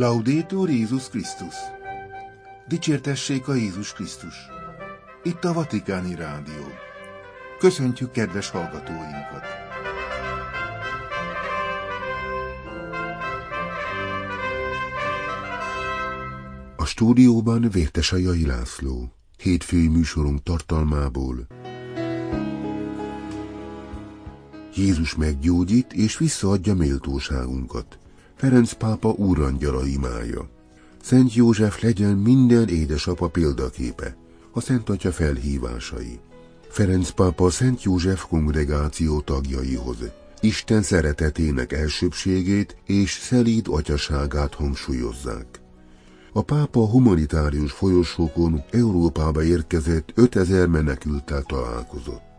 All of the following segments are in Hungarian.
Laudétur Jézus Krisztus! Dicsértessék a Jézus Krisztus! Itt a Vatikáni Rádió. Köszöntjük kedves hallgatóinkat! A stúdióban Vértesajai László. Hétfői műsorunk tartalmából Jézus meggyógyít és visszaadja méltóságunkat. Ferenc pápa úrangyala imája. Szent József legyen minden édesapa példaképe, a Szent Atya felhívásai. Ferenc pápa Szent József kongregáció tagjaihoz. Isten szeretetének elsőbségét és szelíd atyaságát hangsúlyozzák. A pápa humanitárius folyosókon Európába érkezett 5000 menekültel találkozott.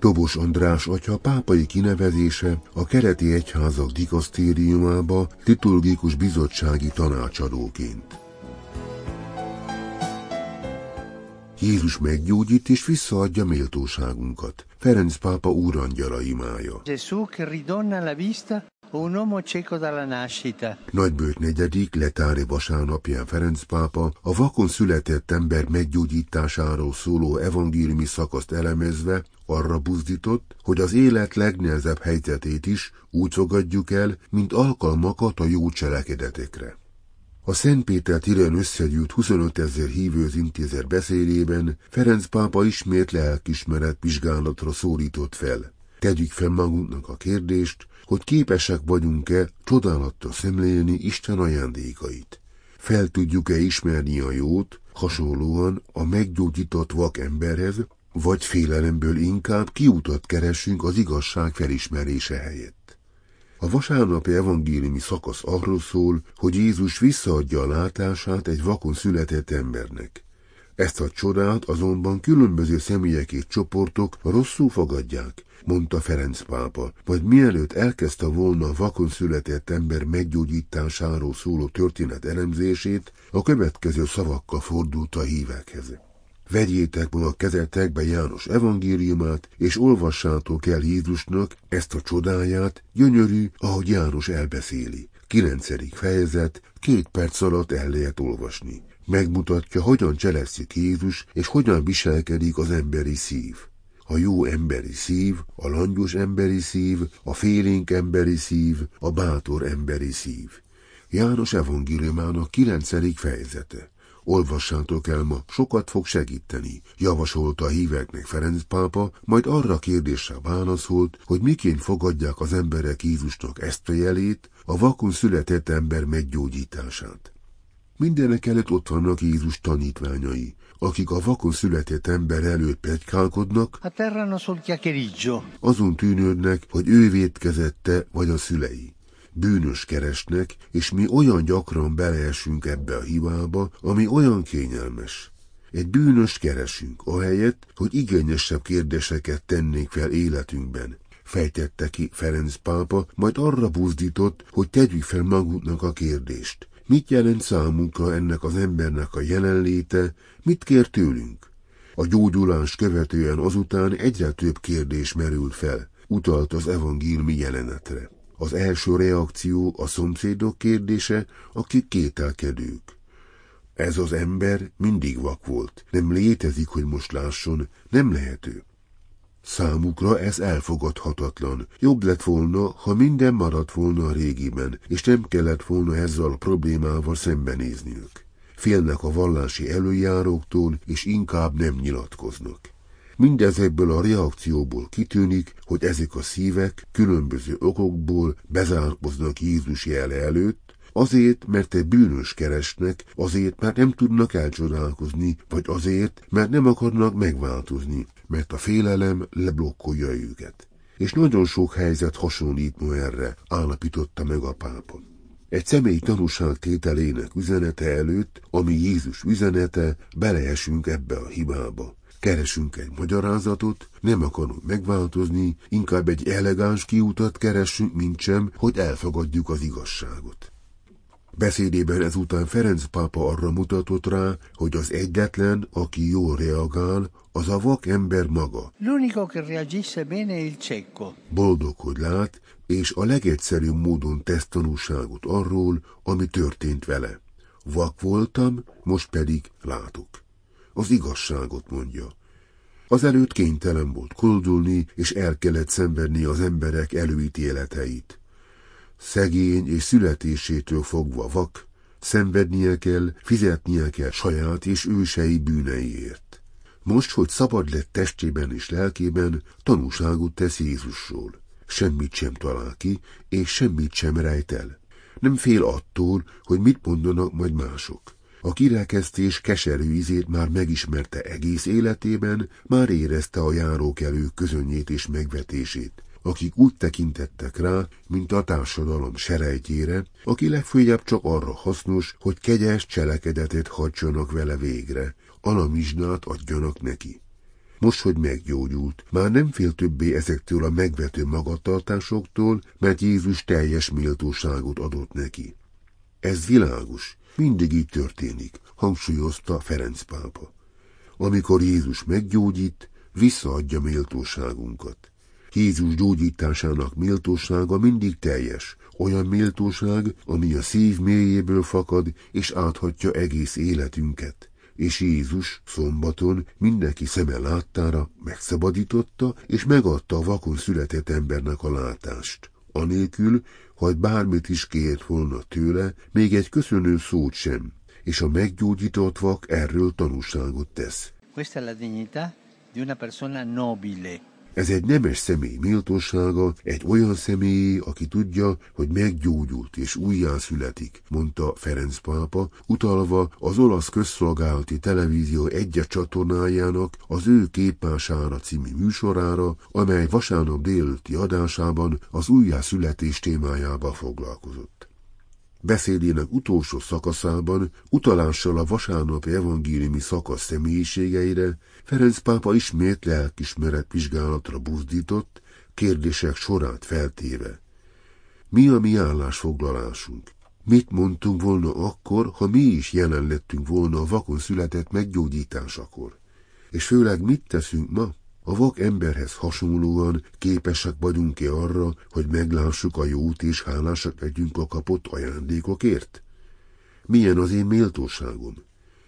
Dobos András atya pápai kinevezése a kereti egyházak dikasztériumába liturgikus bizottsági tanácsadóként. Jézus meggyógyít és visszaadja méltóságunkat. Ferenc pápa úrangyala imája. Gesù che ridonna la vista un uomo cieco dalla nascita. Nagybőt negyedik letári vasárnapján Ferenc pápa a vakon született ember meggyógyításáról szóló evangéliumi szakaszt elemezve arra buzdított, hogy az élet legnehezebb helyzetét is úgy fogadjuk el, mint alkalmakat a jó cselekedetekre. A Szent Péter Tiren összegyűlt 25 ezer hívőz intézer beszédében Ferenc pápa ismét lelkismeret vizsgálatra szólított fel. Tegyük fel magunknak a kérdést, hogy képesek vagyunk-e csodálattal szemlélni Isten ajándékait. Fel tudjuk-e ismerni a jót, hasonlóan a meggyógyított vak emberhez, vagy félelemből inkább kiutat keresünk az igazság felismerése helyett. A vasárnapi evangéliumi szakasz arról szól, hogy Jézus visszaadja a látását egy vakon született embernek. Ezt a csodát azonban különböző személyek és csoportok rosszul fogadják, mondta Ferenc pápa, majd mielőtt elkezdte volna a vakon született ember meggyógyításáról szóló történet elemzését, a következő szavakkal fordult a hívekhez. Vegyétek ma a kezetekbe János evangéliumát, és olvassátok el Jézusnak ezt a csodáját, gyönyörű, ahogy János elbeszéli. Kilencedik fejezet, két perc alatt el lehet olvasni. Megmutatja, hogyan cselekszik Jézus, és hogyan viselkedik az emberi szív. A jó emberi szív, a langyos emberi szív, a félénk emberi szív, a bátor emberi szív. János evangéliumának kilencedik fejezete. Olvassátok el ma, sokat fog segíteni, javasolta a híveknek Ferenc pápa, majd arra kérdésre válaszolt, hogy miként fogadják az emberek Jézusnak ezt a jelét, a vakon született ember meggyógyítását. Mindenek előtt ott vannak Jézus tanítványai, akik a vakon született ember előtt pegykálkodnak, azon tűnődnek, hogy ő vétkezette vagy a szülei. Bűnös keresnek, és mi olyan gyakran beleesünk ebbe a hibába, ami olyan kényelmes. Egy bűnös keresünk, ahelyett, hogy igényesebb kérdéseket tennénk fel életünkben. Fejtette ki Ferenc pápa, majd arra buzdított, hogy tegyük fel magunknak a kérdést. Mit jelent számunkra ennek az embernek a jelenléte, mit kér tőlünk? A gyógyulást követően azután egyre több kérdés merül fel, utalt az evangéliumi jelenetre. Az első reakció a szomszédok kérdése, akik kételkedők. Ez az ember mindig vak volt, nem létezik, hogy most lásson, nem lehető. Számukra ez elfogadhatatlan. Jobb lett volna, ha minden maradt volna a régiben, és nem kellett volna ezzel a problémával szembenézniük. Félnek a vallási előjáróktól, és inkább nem nyilatkoznak. Mindezekből a reakcióból kitűnik, hogy ezek a szívek különböző okokból bezárkoznak Jézus jele előtt, azért, mert egy bűnös keresnek, azért, mert nem tudnak elcsodálkozni, vagy azért, mert nem akarnak megváltozni, mert a félelem leblokkolja őket. És nagyon sok helyzet hasonlít ma erre, állapította meg a pápa. Egy személy tanúság tételének üzenete előtt, ami Jézus üzenete, beleesünk ebbe a hibába. Keresünk egy magyarázatot, nem akarunk megváltozni, inkább egy elegáns kiutat keresünk, mint sem, hogy elfogadjuk az igazságot. Beszédében ezután Ferenc pápa arra mutatott rá, hogy az egyetlen, aki jól reagál, az a vak ember maga. L'unico che reagisce bene il cieco. Boldog, hogy lát, és a legegyszerűbb módon tesz tanúságot arról, ami történt vele. Vak voltam, most pedig látok. Az igazságot mondja. Az előtt kénytelen volt koldulni, és el kellett szenvedni az emberek előítéleteit. Szegény és születésétől fogva vak, szenvednie kell, fizetnie kell saját és ősei bűneiért. Most, hogy szabad lett testében és lelkében, tanúságot tesz Jézusról. Semmit sem talál ki, és semmit sem rejt el. Nem fél attól, hogy mit mondanak majd mások. A kirekesztés keserű ízét már megismerte egész életében, már érezte a járókelő közönnyét és megvetését akik úgy tekintettek rá, mint a társadalom serejtjére, aki legfőjebb csak arra hasznos, hogy kegyes cselekedetet hagyjanak vele végre, alamizsnát adjanak neki. Most, hogy meggyógyult, már nem fél többé ezektől a megvető magatartásoktól, mert Jézus teljes méltóságot adott neki. Ez világos, mindig így történik, hangsúlyozta Ferenc pápa. Amikor Jézus meggyógyít, visszaadja méltóságunkat. Jézus gyógyításának méltósága mindig teljes, olyan méltóság, ami a szív mélyéből fakad, és áthatja egész életünket. És Jézus szombaton mindenki szeme láttára megszabadította, és megadta a vakon született embernek a látást. Anélkül, hogy bármit is kért volna tőle, még egy köszönő szót sem, és a meggyógyított vak erről tanúságot tesz. Questa la dignità di una persona nobile. Ez egy nemes személy méltósága, egy olyan személy, aki tudja, hogy meggyógyult és újjászületik, mondta Ferenc pápa, utalva az olasz közszolgálati televízió egyes csatornájának az ő képására című műsorára, amely vasárnap délőtti adásában az újjászületés témájába foglalkozott. Beszédének utolsó szakaszában utalással a vasárnapi evangéliumi szakasz személyiségeire Ferenc pápa ismét lelkismeret vizsgálatra buzdított, kérdések sorát feltéve. Mi a mi állásfoglalásunk? Mit mondtunk volna akkor, ha mi is jelen lettünk volna a vakon született meggyógyításakor? És főleg mit teszünk ma? A vak emberhez hasonlóan képesek vagyunk-e arra, hogy meglássuk a jót és hálásak legyünk a kapott ajándékokért? Milyen az én méltóságom?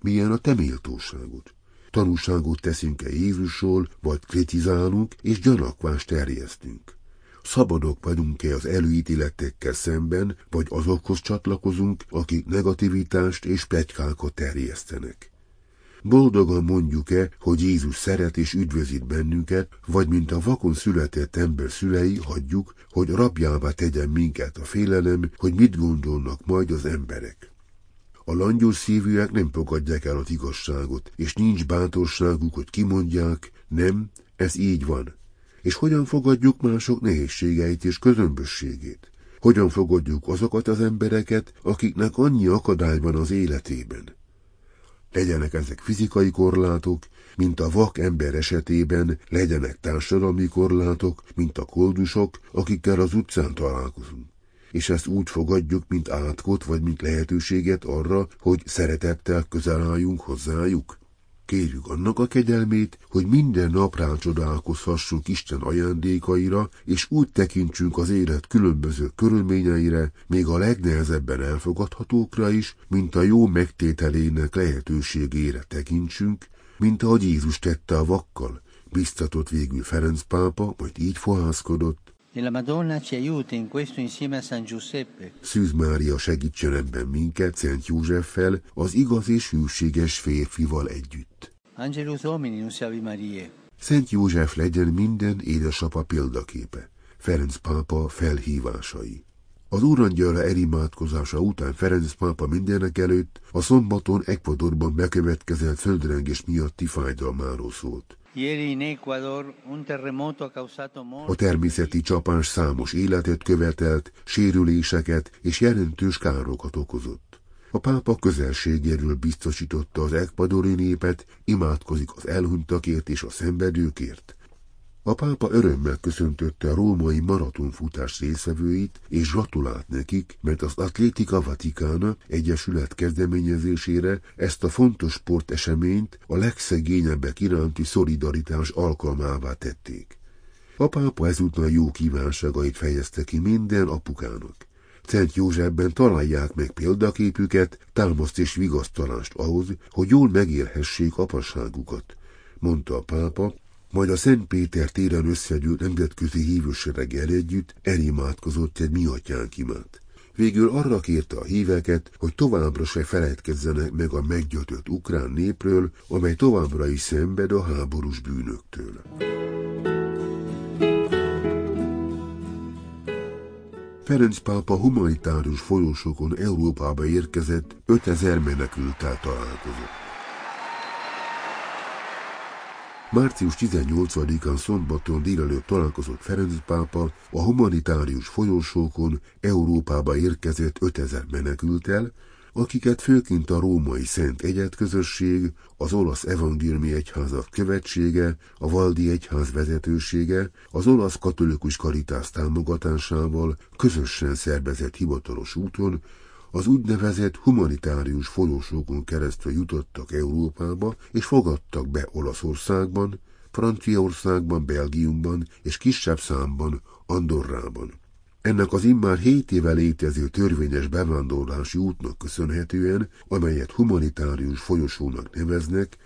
Milyen a te méltóságod? Tanúságot teszünk-e Jézusról, vagy kritizálunk és gyanakvást terjesztünk? Szabadok vagyunk-e az előítéletekkel szemben, vagy azokhoz csatlakozunk, akik negativitást és plegykákat terjesztenek? Boldogan mondjuk-e, hogy Jézus szeret és üdvözít bennünket, vagy mint a vakon született ember szülei hagyjuk, hogy rabjává tegyen minket a félelem, hogy mit gondolnak majd az emberek. A langyos szívűek nem fogadják el az igazságot, és nincs bátorságuk, hogy kimondják, nem, ez így van. És hogyan fogadjuk mások nehézségeit és közömbösségét? Hogyan fogadjuk azokat az embereket, akiknek annyi akadály van az életében? Legyenek ezek fizikai korlátok, mint a vak ember esetében, legyenek társadalmi korlátok, mint a koldusok, akikkel az utcán találkozunk és ezt úgy fogadjuk, mint átkot, vagy mint lehetőséget arra, hogy szeretettel közel álljunk hozzájuk? Kérjük annak a kegyelmét, hogy minden nap rácsodálkozhassunk Isten ajándékaira, és úgy tekintsünk az élet különböző körülményeire, még a legnehezebben elfogadhatókra is, mint a jó megtételének lehetőségére tekintsünk, mint ahogy Jézus tette a vakkal, biztatott végül Ferenc pápa, majd így fohászkodott, Szűz Mária segítsen ebben minket Szent Józseffel, az igaz és hűséges férfival együtt. Angelus Domini, nunciavi Marie. Szent József legyen minden édesapa példaképe. Ferenc pápa felhívásai. Az úrangyala elimádkozása után Ferenc pápa mindenek előtt a szombaton Ecuadorban bekövetkezett földrengés miatti fájdalmáról szólt. A természeti csapás számos életet követelt, sérüléseket és jelentős károkat okozott. A pápa közelségéről biztosította az ekvadori népet, imádkozik az elhunytakért és a szenvedőkért. A pápa örömmel köszöntötte a római maratonfutás részvevőit, és gratulált nekik, mert az Atlétika Vaticana Egyesület kezdeményezésére ezt a fontos sporteseményt a legszegényebbek iránti szolidaritás alkalmává tették. A pápa ezúttal jó kívánságait fejezte ki minden apukának. Szent Józsefben találják meg példaképüket, támaszt és vigasztalást ahhoz, hogy jól megélhessék apasságukat, mondta a pápa, majd a Szent Péter téren összegyűlt nemzetközi hívősereggel együtt elimádkozott egy mi atyánk imát. Végül arra kérte a híveket, hogy továbbra se feledkezzenek meg a meggyötött ukrán népről, amely továbbra is szenved a háborús bűnöktől. Ferenc pápa humanitárius folyosókon Európába érkezett 5000 menekültel találkozott. Március 18-án szombaton délelőtt találkozott Ferenc pápa a humanitárius folyosókon Európába érkezett 5000 menekültel, akiket főként a római Szent Egyet-közösség, az olasz evangéliumi egyházat követsége, a Valdi egyház vezetősége, az olasz katolikus karitász támogatásával közösen szervezett hivatalos úton az úgynevezett humanitárius folyosókon keresztül jutottak Európába, és fogadtak be Olaszországban, Franciaországban, Belgiumban és kisebb számban Andorrában. Ennek az immár 7 éve létező törvényes bevándorlási útnak köszönhetően, amelyet humanitárius folyosónak neveznek,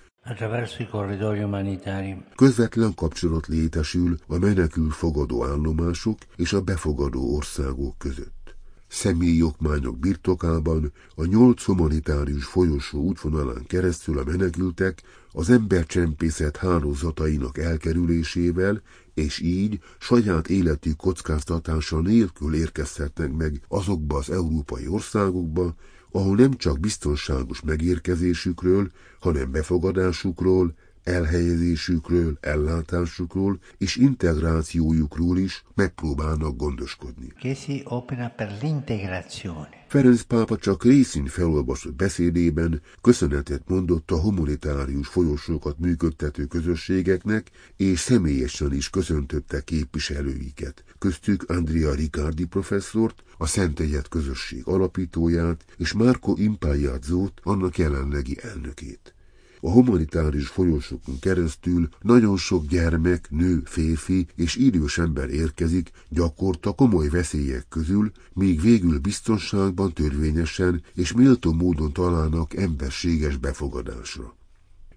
Közvetlen kapcsolat létesül a menekül fogadó állomások és a befogadó országok között. Személyi okmányok birtokában a nyolc humanitárius folyosó útvonalán keresztül a menekültek az embercsempészet hálózatainak elkerülésével és így saját életük kockáztatása nélkül érkezhetnek meg azokba az európai országokba, ahol nem csak biztonságos megérkezésükről, hanem befogadásukról, elhelyezésükről, ellátásukról és integrációjukról is megpróbálnak gondoskodni. Ferenc pápa csak részint felolvasott beszédében köszönetet mondott a humanitárius folyosókat működtető közösségeknek, és személyesen is köszöntötte képviselőiket, köztük Andrea Riccardi professzort, a Szent Egyet közösség alapítóját, és Marco Impagliazzót, annak jelenlegi elnökét. A humanitárius folyosókon keresztül nagyon sok gyermek, nő, férfi és idős ember érkezik gyakorta komoly veszélyek közül, míg végül biztonságban törvényesen és méltó módon találnak emberséges befogadásra.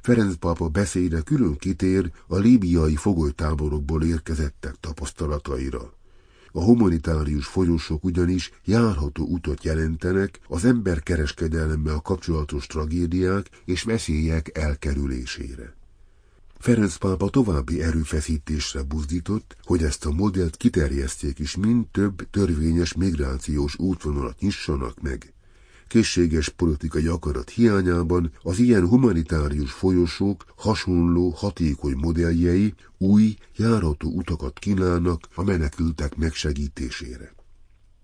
Ferenc pápa beszéde külön kitér a líbiai fogolytáborokból érkezettek tapasztalataira. A humanitárius folyosók ugyanis járható utat jelentenek az emberkereskedelemmel kapcsolatos tragédiák és veszélyek elkerülésére. Ferenc pápa további erőfeszítésre buzdított, hogy ezt a modellt kiterjeszték is mind több törvényes migrációs útvonalat nyissanak meg. Készséges politikai akarat hiányában az ilyen humanitárius folyosók hasonló hatékony modelljei új, járható utakat kínálnak a menekültek megsegítésére.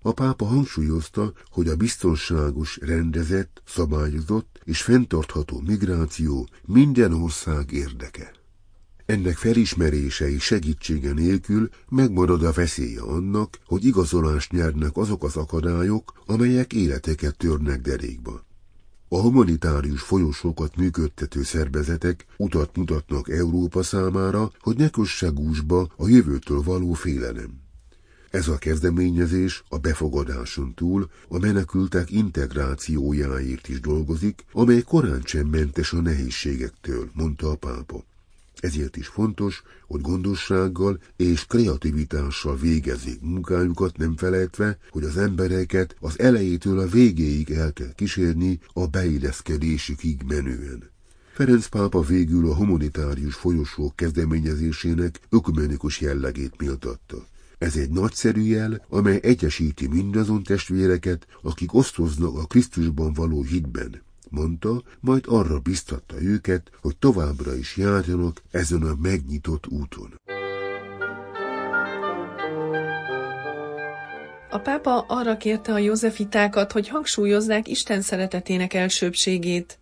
A pápa hangsúlyozta, hogy a biztonságos, rendezett, szabályozott és fenntartható migráció minden ország érdeke. Ennek felismerése és segítsége nélkül megmarad a veszélye annak, hogy igazolást nyernek azok az akadályok, amelyek életeket törnek derékba. A humanitárius folyosókat működtető szervezetek utat mutatnak Európa számára, hogy ne kösse gúzsba a jövőtől való félelem. Ez a kezdeményezés a befogadáson túl a menekültek integrációjáért is dolgozik, amely korán sem mentes a nehézségektől, mondta a pápa. Ezért is fontos, hogy gondossággal és kreativitással végezzék munkájukat, nem felejtve, hogy az embereket az elejétől a végéig el kell kísérni a beilleszkedésükig menően. Ferenc pápa végül a humanitárius folyosók kezdeményezésének ökumenikus jellegét méltatta. Ez egy nagyszerű jel, amely egyesíti mindazon testvéreket, akik osztoznak a Krisztusban való hitben mondta, majd arra biztatta őket, hogy továbbra is járjanak ezen a megnyitott úton. A pápa arra kérte a józefitákat, hogy hangsúlyozzák Isten szeretetének elsőbségét.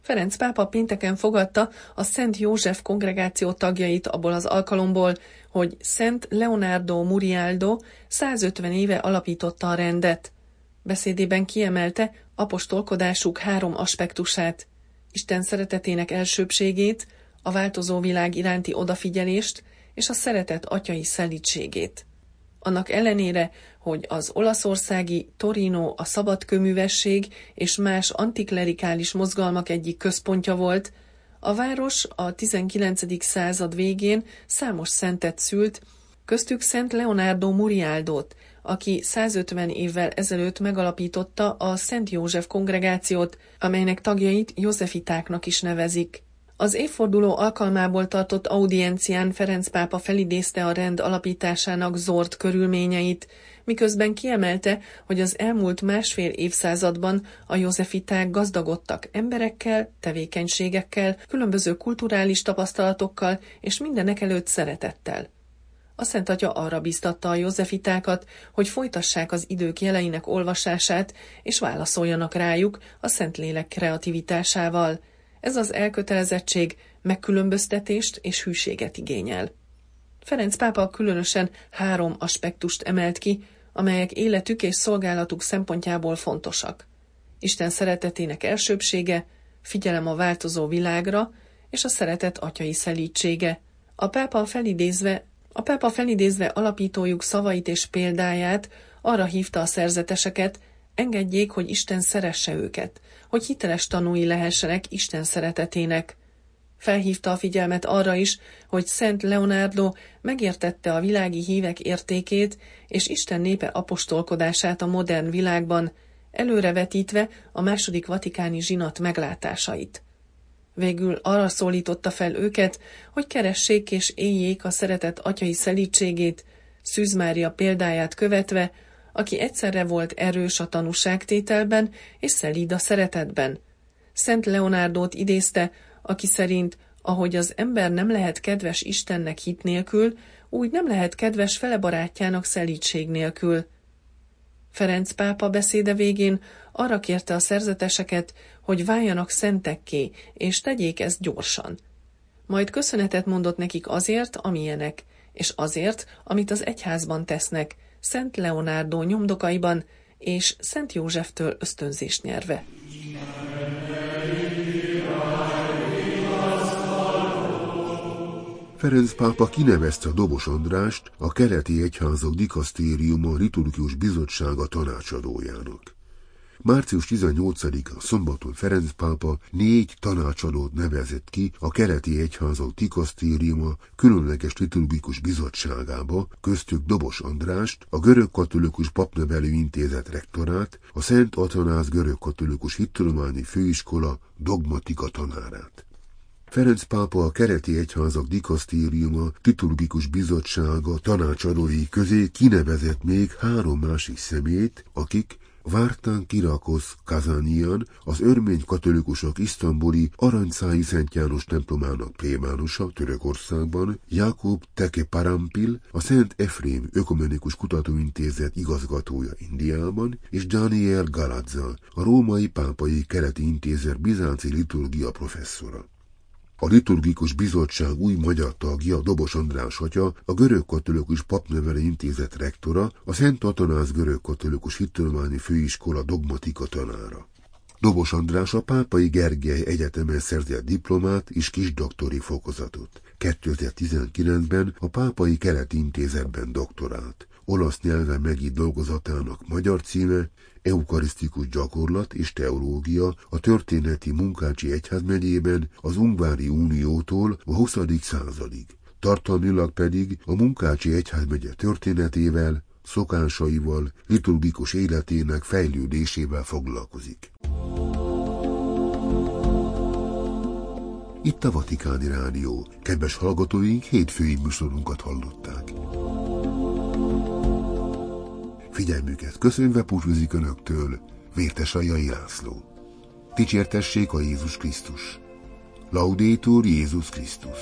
Ferenc pápa pénteken fogadta a Szent József kongregáció tagjait abból az alkalomból, hogy Szent Leonardo Murialdo 150 éve alapította a rendet. Beszédében kiemelte apostolkodásuk három aspektusát. Isten szeretetének elsőbségét, a változó világ iránti odafigyelést és a szeretet atyai szelítségét. Annak ellenére, hogy az olaszországi Torino a szabadköművesség és más antiklerikális mozgalmak egyik központja volt, a város a 19. század végén számos szentet szült, köztük Szent Leonardo Murialdot, aki 150 évvel ezelőtt megalapította a Szent József kongregációt, amelynek tagjait Józsefitáknak is nevezik. Az évforduló alkalmából tartott audiencián Ferenc pápa felidézte a rend alapításának zord körülményeit, miközben kiemelte, hogy az elmúlt másfél évszázadban a Józsefiták gazdagodtak emberekkel, tevékenységekkel, különböző kulturális tapasztalatokkal és mindenek előtt szeretettel. A Szent Atya arra biztatta a Józsefitákat, hogy folytassák az idők jeleinek olvasását, és válaszoljanak rájuk a Szentlélek kreativitásával. Ez az elkötelezettség megkülönböztetést és hűséget igényel. Ferenc pápa különösen három aspektust emelt ki, amelyek életük és szolgálatuk szempontjából fontosak. Isten szeretetének elsőbsége, figyelem a változó világra, és a szeretet atyai szelítsége. A pápa felidézve, a pápa felidézve alapítójuk szavait és példáját arra hívta a szerzeteseket, engedjék, hogy Isten szeresse őket, hogy hiteles tanúi lehessenek Isten szeretetének. Felhívta a figyelmet arra is, hogy Szent Leonardo megértette a világi hívek értékét és Isten népe apostolkodását a modern világban, előrevetítve a második vatikáni zsinat meglátásait. Végül arra szólította fel őket, hogy keressék és éljék a szeretet atyai szelítségét, Szűz Mária példáját követve, aki egyszerre volt erős a tanúságtételben és szelíd a szeretetben. Szent Leonárdót idézte, aki szerint, ahogy az ember nem lehet kedves Istennek hit nélkül, úgy nem lehet kedves fele barátjának szelítség nélkül. Ferenc pápa beszéde végén arra kérte a szerzeteseket, hogy váljanak szentekké, és tegyék ezt gyorsan. Majd köszönetet mondott nekik azért, amilyenek, és azért, amit az egyházban tesznek, Szent Leonardo nyomdokaiban, és Szent Józseftől ösztönzést nyerve. Ferenc pápa kinevezte a Dobos Andrást a keleti egyházak dikasztériuma liturgikus bizottsága tanácsadójának. Március 18-a szombaton Ferenc pápa négy tanácsadót nevezett ki a keleti egyházak dikasztériuma különleges liturgikus bizottságába, köztük Dobos Andrást, a görög-katolikus papnevelő intézet rektorát, a Szent Atanász görög-katolikus hittudományi főiskola dogmatika tanárát. Ferenc pápa a kereti egyházak dikasztériuma liturgikus bizottsága tanácsadói közé kinevezett még három másik szemét, akik Vártán Kirakosz Kazányian, az örmény katolikusok isztambuli Aranyszái Szent János templomának plébánusa Törökországban, Jakub Teke Parampil, a Szent Efrém Ökumenikus Kutatóintézet igazgatója Indiában, és Daniel Galadza, a római pápai keleti intézet bizánci liturgia professzora. A liturgikus bizottság új magyar tagja, Dobos András atya, a görög-katolikus papneveli intézet rektora, a Szent Atanász görög-katolikus hittudományi főiskola dogmatika tanára. Dobos András a Pápai Gergely Egyetemen szerzett diplomát és kisdoktori fokozatot. 2019-ben a Pápai Keleti Intézetben doktorált. Olasz nyelven megírt dolgozatának magyar címe eukarisztikus gyakorlat és teológia a történeti Munkácsi Egyházmegyében az Ungvári Uniótól a 20. századig. Tartalmilag pedig a Munkácsi Egyházmegye történetével, szokásaival, liturgikus életének fejlődésével foglalkozik. Itt a Vatikáni Rádió. Kedves hallgatóink, hétfői műsorunkat hallották. Figyelmüket köszönve búcsúzik Önöktől Vértes Ajai László. Dicsértessék a Jézus Krisztus. Laudétur Jézus Krisztus.